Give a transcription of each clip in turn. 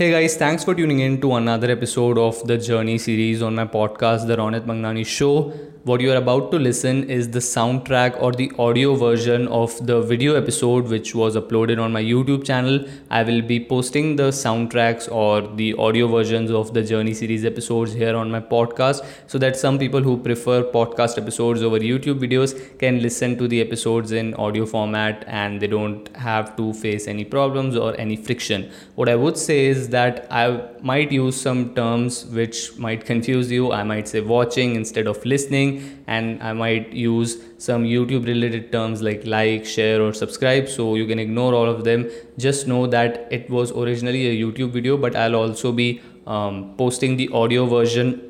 Hey guys, thanks for tuning in to another episode of the Journey series on my podcast, The Ronit Mangnani Show. What you are about to listen is the soundtrack or the audio version of the video episode which was uploaded on my YouTube channel. I will be posting the soundtracks or the audio versions of the Journey series episodes here on my podcast so that some people who prefer podcast episodes over YouTube videos can listen to the episodes in audio format and they don't have to face any problems or any friction. What I would say is that I might use some terms which might confuse you. I might say watching instead of listening and I might use some YouTube related terms like like, share, or subscribe. So you can ignore all of them. Just know that it was originally a YouTube video, but I'll also be um, posting the audio version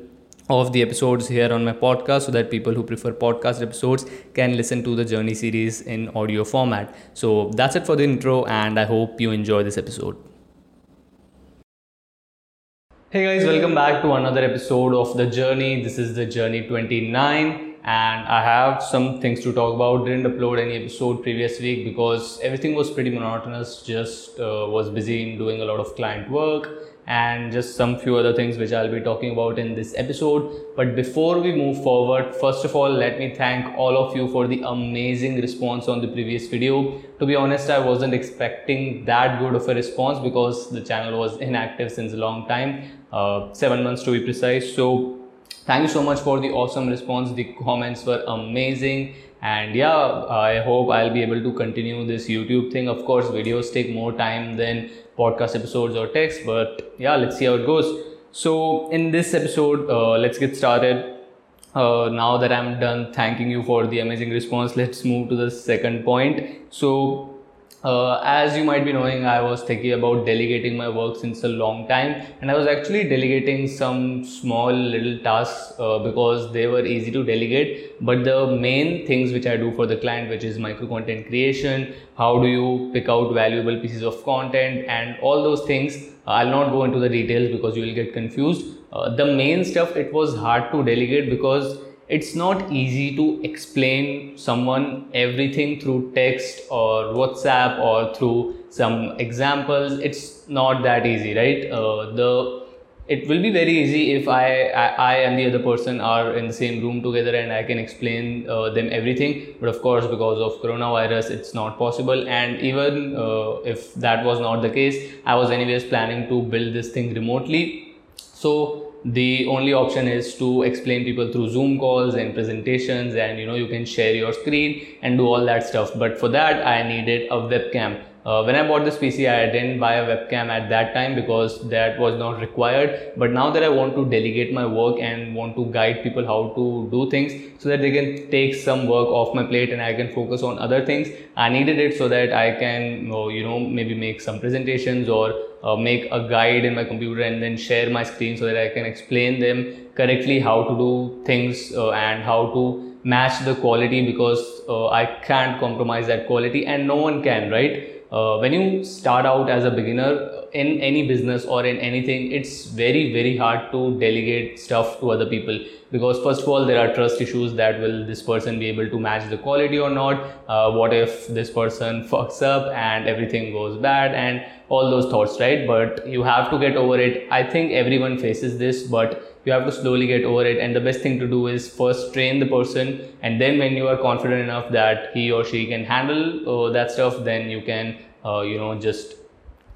of the episodes here on my podcast so that people who prefer podcast episodes can listen to the journey series in audio format. So that's it for the intro, and I hope you enjoy this episode. Hey guys, welcome back to another episode of The Journey. This is The Journey 29 and I have some things to talk about. Didn't upload any episode previous week because everything was pretty monotonous. Just uh, was busy in doing a lot of client work and just some few other things which I'll be talking about in this episode. But before we move forward, first of all, let me thank all of you for the amazing response on the previous video. To be honest, I wasn't expecting that good of a response because the channel was inactive since a long time, uh, seven months to be precise. So thank you so much for the awesome response. The comments were amazing and yeah i hope i'll be able to continue this youtube thing. Of course videos take more time than podcast episodes or text but yeah let's see how it goes. So in this episode uh, let's get started. Uh, now that i'm done thanking you for the amazing response let's move to the second point. So uh, as you might be knowing, I was thinking about delegating my work since a long time, and I was actually delegating some small little tasks uh, because they were easy to delegate. But the main things which I do for the client, which is micro content creation, how do you pick out valuable pieces of content, and all those things, I'll not go into the details because you will get confused. Uh, the main stuff it was hard to delegate because it's not easy to explain someone everything through text or whatsapp or through some examples. It's not that easy right? Uh, the it will be very easy if I, I, I and the other person are in the same room together and i can explain uh, them everything. But of course because of coronavirus it's not possible. And even uh, if that was not the case i was anyways planning to build this thing remotely. So the only option is to explain people through zoom calls and presentations and you know you can share your screen and do all that stuff. But for that i needed a webcam uh, when I bought this PC, I didn't buy a webcam at that time because that was not required. But now that I want to delegate my work and want to guide people how to do things so that they can take some work off my plate and I can focus on other things, I needed it so that I can, uh, you know, maybe make some presentations or uh, make a guide in my computer and then share my screen so that I can explain them correctly how to do things uh, and how to match the quality because uh, I can't compromise that quality and no one can, right? uh, when you start out as a beginner in any business or in anything it's very very hard to delegate stuff to other people because first of all there are trust issues that will this person be able to match the quality or not? Uh, what if this person fucks up and everything goes bad and all those thoughts right? But you have to get over it. I think everyone faces this but you have to slowly get over it. And the best thing to do is first train the person. And then when you are confident enough that he or she can handle uh, that stuff then you can uh, you know just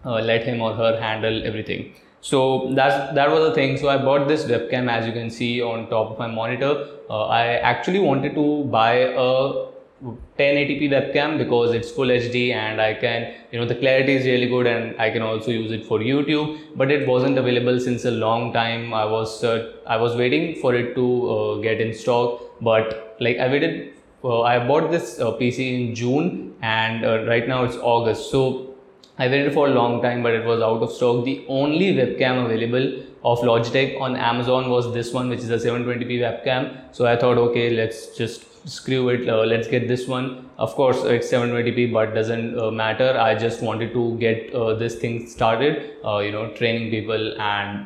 uh, let him or her handle everything. So that's that was the thing. So i bought this webcam as you can see on top of my monitor. Uh, i actually wanted to buy a 1080p webcam because it's full HD and I can you know the clarity is really good and I can also use it for YouTube. But it wasn't available since a long time. I was uh, I was waiting for it to uh, get in stock. But like I waited uh, I bought this uh, PC in June and uh, right now it's August. So I waited for a long time but it was out of stock. The only webcam available of Logitech on Amazon was this one which is a 720p webcam. So I thought okay let's just screw it uh, let's get this one. Of course it's 720p but doesn't uh, matter. I just wanted to get uh, this thing started uh, you know training people and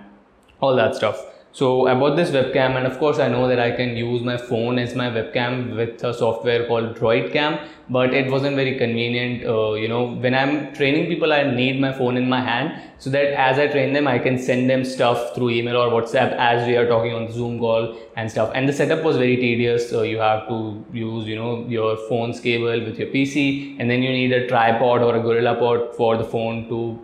all that stuff So I bought this webcam, and of course, I know that I can use my phone as my webcam with a software called Droidcam, but it wasn't very convenient. Uh, you know, when I'm training people, I need my phone in my hand so that as I train them, I can send them stuff through email or WhatsApp as we are talking on Zoom call and stuff. And the setup was very tedious. So you have to use, you know, your phone's cable with your PC, and then you need a tripod or a gorilla pod for the phone to,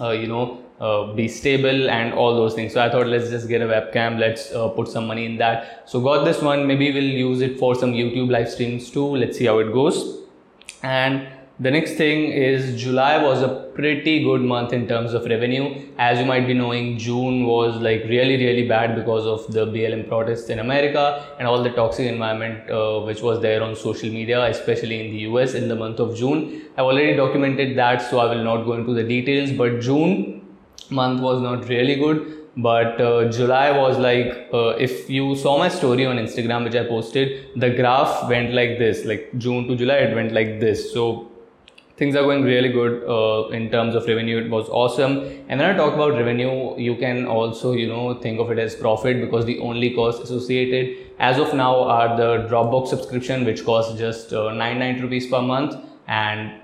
uh, you know, uh, be stable and all those things. So I thought let's just get a webcam, let's uh, put some money in that. So got this one, maybe we'll use it for some YouTube live streams too. Let's see how it goes. And the next thing is July was a pretty good month in terms of revenue. As you might be knowing, June was like really, really bad because of the BLM protests in America and all the toxic environment uh, which was there on social media, especially in the US in the month of June. I've already documented that, so I will not go into the details, but June month was not really good but uh, july was like uh, if you saw my story on instagram which i posted the graph went like this like june to july it went like this. So things are going really good uh, in terms of revenue it was awesome. And when i talk about revenue you can also you know think of it as profit because the only cost associated as of now are the dropbox subscription which costs just uh, 99 rupees per month and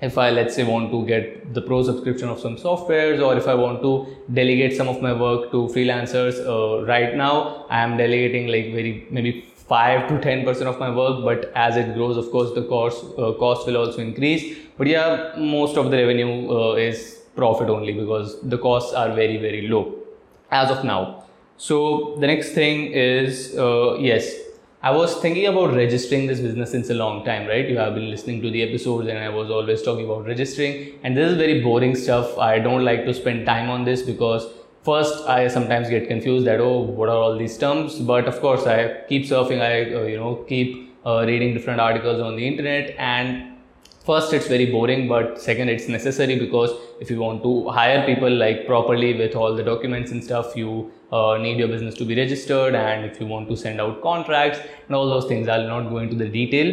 if I let's say want to get the pro subscription of some softwares or if I want to delegate some of my work to freelancers uh, right now I am delegating like very maybe 5 to 10 percent of my work but as it grows of course the cost uh, cost will also increase. But yeah most of the revenue uh, is profit only because the costs are very very low as of now. So the next thing is uh, yes I was thinking about registering this business since a long time, right? You have been listening to the episodes and I was always talking about registering. And this is very boring stuff. I don't like to spend time on this because first I sometimes get confused that, oh, what are all these terms? But of course, I keep surfing, I, uh, you know, keep uh, reading different articles on the internet and first it's very boring but second it's necessary because if you want to hire people like properly with all the documents and stuff you uh, need your business to be registered and if you want to send out contracts and all those things i'll not go into the detail.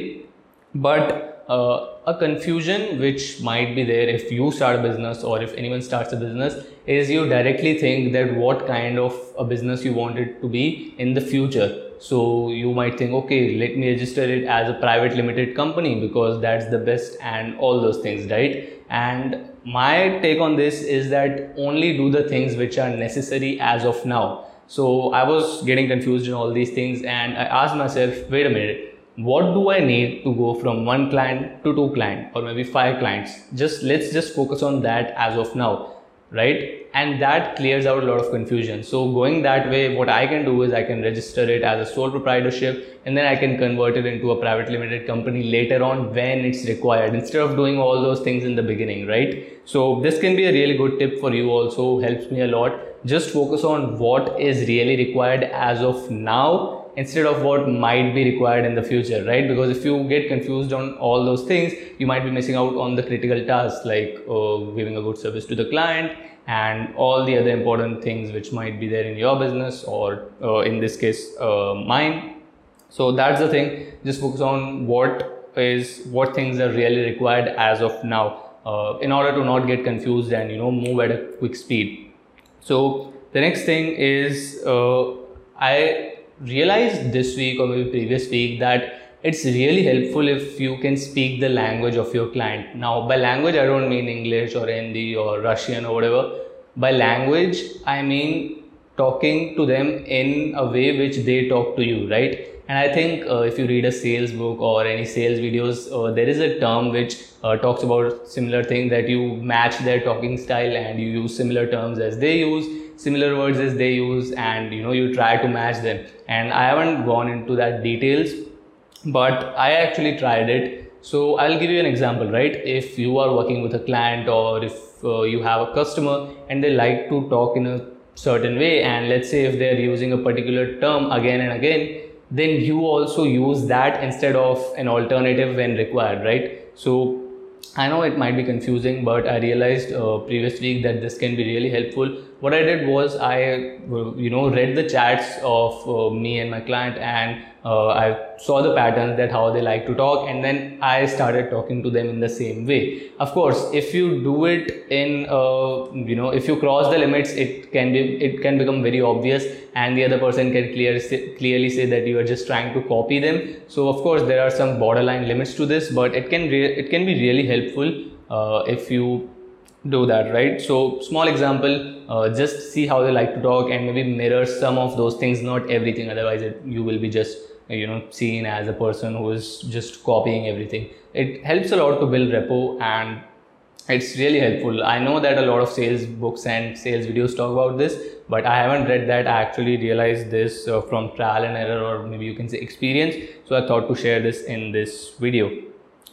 But uh, a confusion which might be there if you start a business or if anyone starts a business is you directly think that what kind of a business you want it to be in the future. So you might think okay let me register it as a private limited company because that's the best and all those things right? And my take on this is that only do the things which are necessary as of now. So i was getting confused in all these things and i asked myself wait a minute what do i need to go from one client to two client or maybe five clients? Just let's just focus on that as of now right? And that clears out a lot of confusion. So going that way what i can do is i can register it as a sole proprietorship and then i can convert it into a private limited company later on when it's required instead of doing all those things in the beginning right? So this can be a really good tip for you also helps me a lot. Just focus on what is really required as of now instead of what might be required in the future right? Because if you get confused on all those things you might be missing out on the critical tasks like uh, giving a good service to the client and all the other important things which might be there in your business or uh, in this case uh, mine. So that's the thing. Just focus on what is what things are really required as of now uh, in order to not get confused and you know move at a quick speed. So the next thing is uh, i realized this week or maybe previous week that it's really helpful if you can speak the language of your client. Now, by language, I don't mean English or Hindi or Russian or whatever. By language, I mean talking to them in a way which they talk to you, right? And I think uh, if you read a sales book or any sales videos, uh, there is a term which uh, talks about similar thing that you match their talking style and you use similar terms as they use similar words as they use and you know you try to match them. And i haven't gone into that details but i actually tried it. So i'll give you an example right? If you are working with a client or if uh, you have a customer and they like to talk in a certain way and let's say if they're using a particular term again and again then you also use that instead of an alternative when required right so I know it might be confusing, but I realized uh, previous week that this can be really helpful. What I did was I, you know, read the chats of uh, me and my client, and uh, I saw the patterns that how they like to talk, and then I started talking to them in the same way. Of course, if you do it in, uh, you know, if you cross the limits, it can be it can become very obvious, and the other person can clear, clearly say that you are just trying to copy them. So of course, there are some borderline limits to this, but it can re- it can be really helpful uh, if you do that right? So small example uh, just see how they like to talk and maybe mirror some of those things not everything. Otherwise it, you will be just you know seen as a person who is just copying everything. It helps a lot to build repo and it's really helpful. I know that a lot of sales books and sales videos talk about this but i haven't read that. I actually realized this uh, from trial and error or maybe you can say experience. So i thought to share this in this video.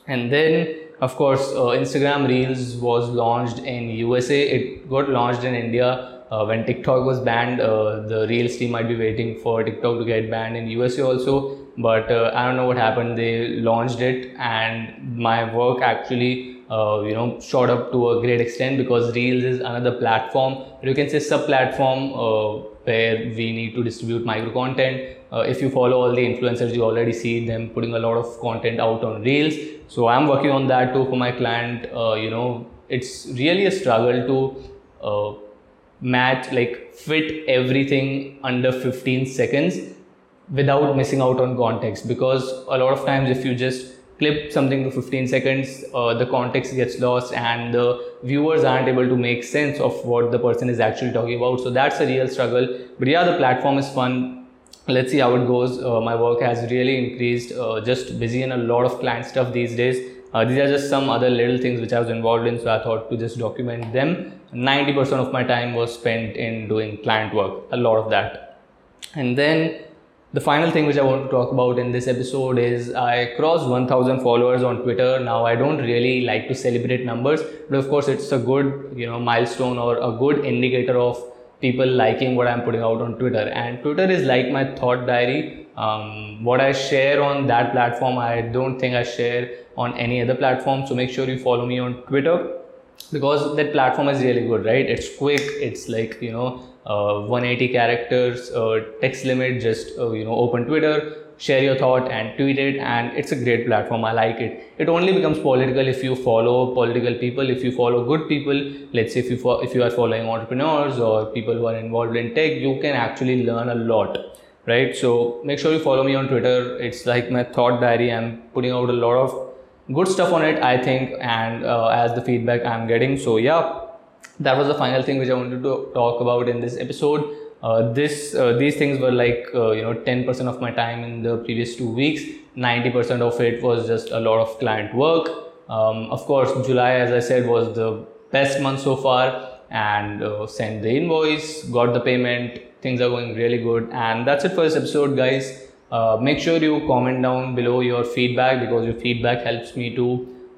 And then of course uh, instagram reels was launched in usa it got launched in india uh, when TikTok was banned, uh, the Reels team might be waiting for TikTok to get banned in USA also. But uh, I don't know what happened. They launched it, and my work actually, uh, you know, shot up to a great extent because Reels is another platform, you can say sub-platform uh, where we need to distribute micro content. If you follow all the influencers, you already see them putting a lot of content out on Reels. So I'm working on that too for my client. you know, it's really a struggle to match like fit everything under 15 seconds without missing out on context. Because a lot of times if you just clip something to 15 seconds uh, the context gets lost and the viewers aren't able to make sense of what the person is actually talking about. So that's a real struggle. But yeah the platform is fun let's see how it goes uh, my work has really increased uh, just busy in a lot of client stuff these days uh, these are just some other little things which I was involved in, so I thought to just document them. 90% of my time was spent in doing client work, a lot of that. And then the final thing which I want to talk about in this episode is I crossed 1000 followers on Twitter. Now I don't really like to celebrate numbers, but of course it's a good, you know, milestone or a good indicator of people liking what I'm putting out on Twitter. And Twitter is like my thought diary. Um, what I share on that platform, I don't think I share on any other platform. So make sure you follow me on Twitter because that platform is really good, right? It's quick. It's like you know, uh, 180 characters uh, text limit. Just uh, you know, open Twitter, share your thought and tweet it, and it's a great platform. I like it. It only becomes political if you follow political people. If you follow good people, let's say if you fo- if you are following entrepreneurs or people who are involved in tech, you can actually learn a lot right so make sure you follow me on twitter it's like my thought diary i'm putting out a lot of good stuff on it i think and uh, as the feedback i'm getting so yeah that was the final thing which i wanted to talk about in this episode uh, this uh, these things were like uh, you know 10% of my time in the previous two weeks. 90% of it was just a lot of client work. Um, of course july as i said was the best month so far. And uh, sent the invoice got the payment. Things are going really good. And that's it for this episode guys. Uh, make sure you comment down below your feedback because your feedback helps me to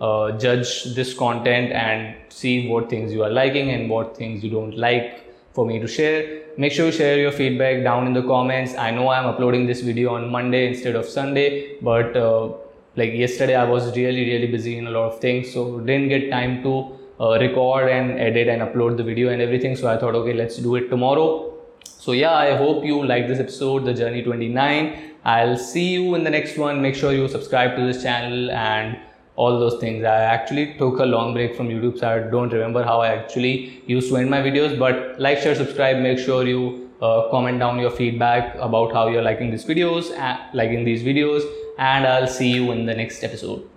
uh, judge this content and see what things you are liking and what things you don't like for me to share. Make sure you share your feedback down in the comments. I know I'm uploading this video on Monday instead of Sunday, but uh, like yesterday I was really really busy in a lot of things, so didn't get time to uh, record and edit and upload the video and everything. So I thought, okay, let's do it tomorrow. So yeah, I hope you like this episode, the journey 29. I'll see you in the next one. Make sure you subscribe to this channel and all those things. I actually took a long break from YouTube, so I don't remember how I actually used to end my videos. But like, share, subscribe. Make sure you uh, comment down your feedback about how you're liking these videos, uh, liking these videos, and I'll see you in the next episode.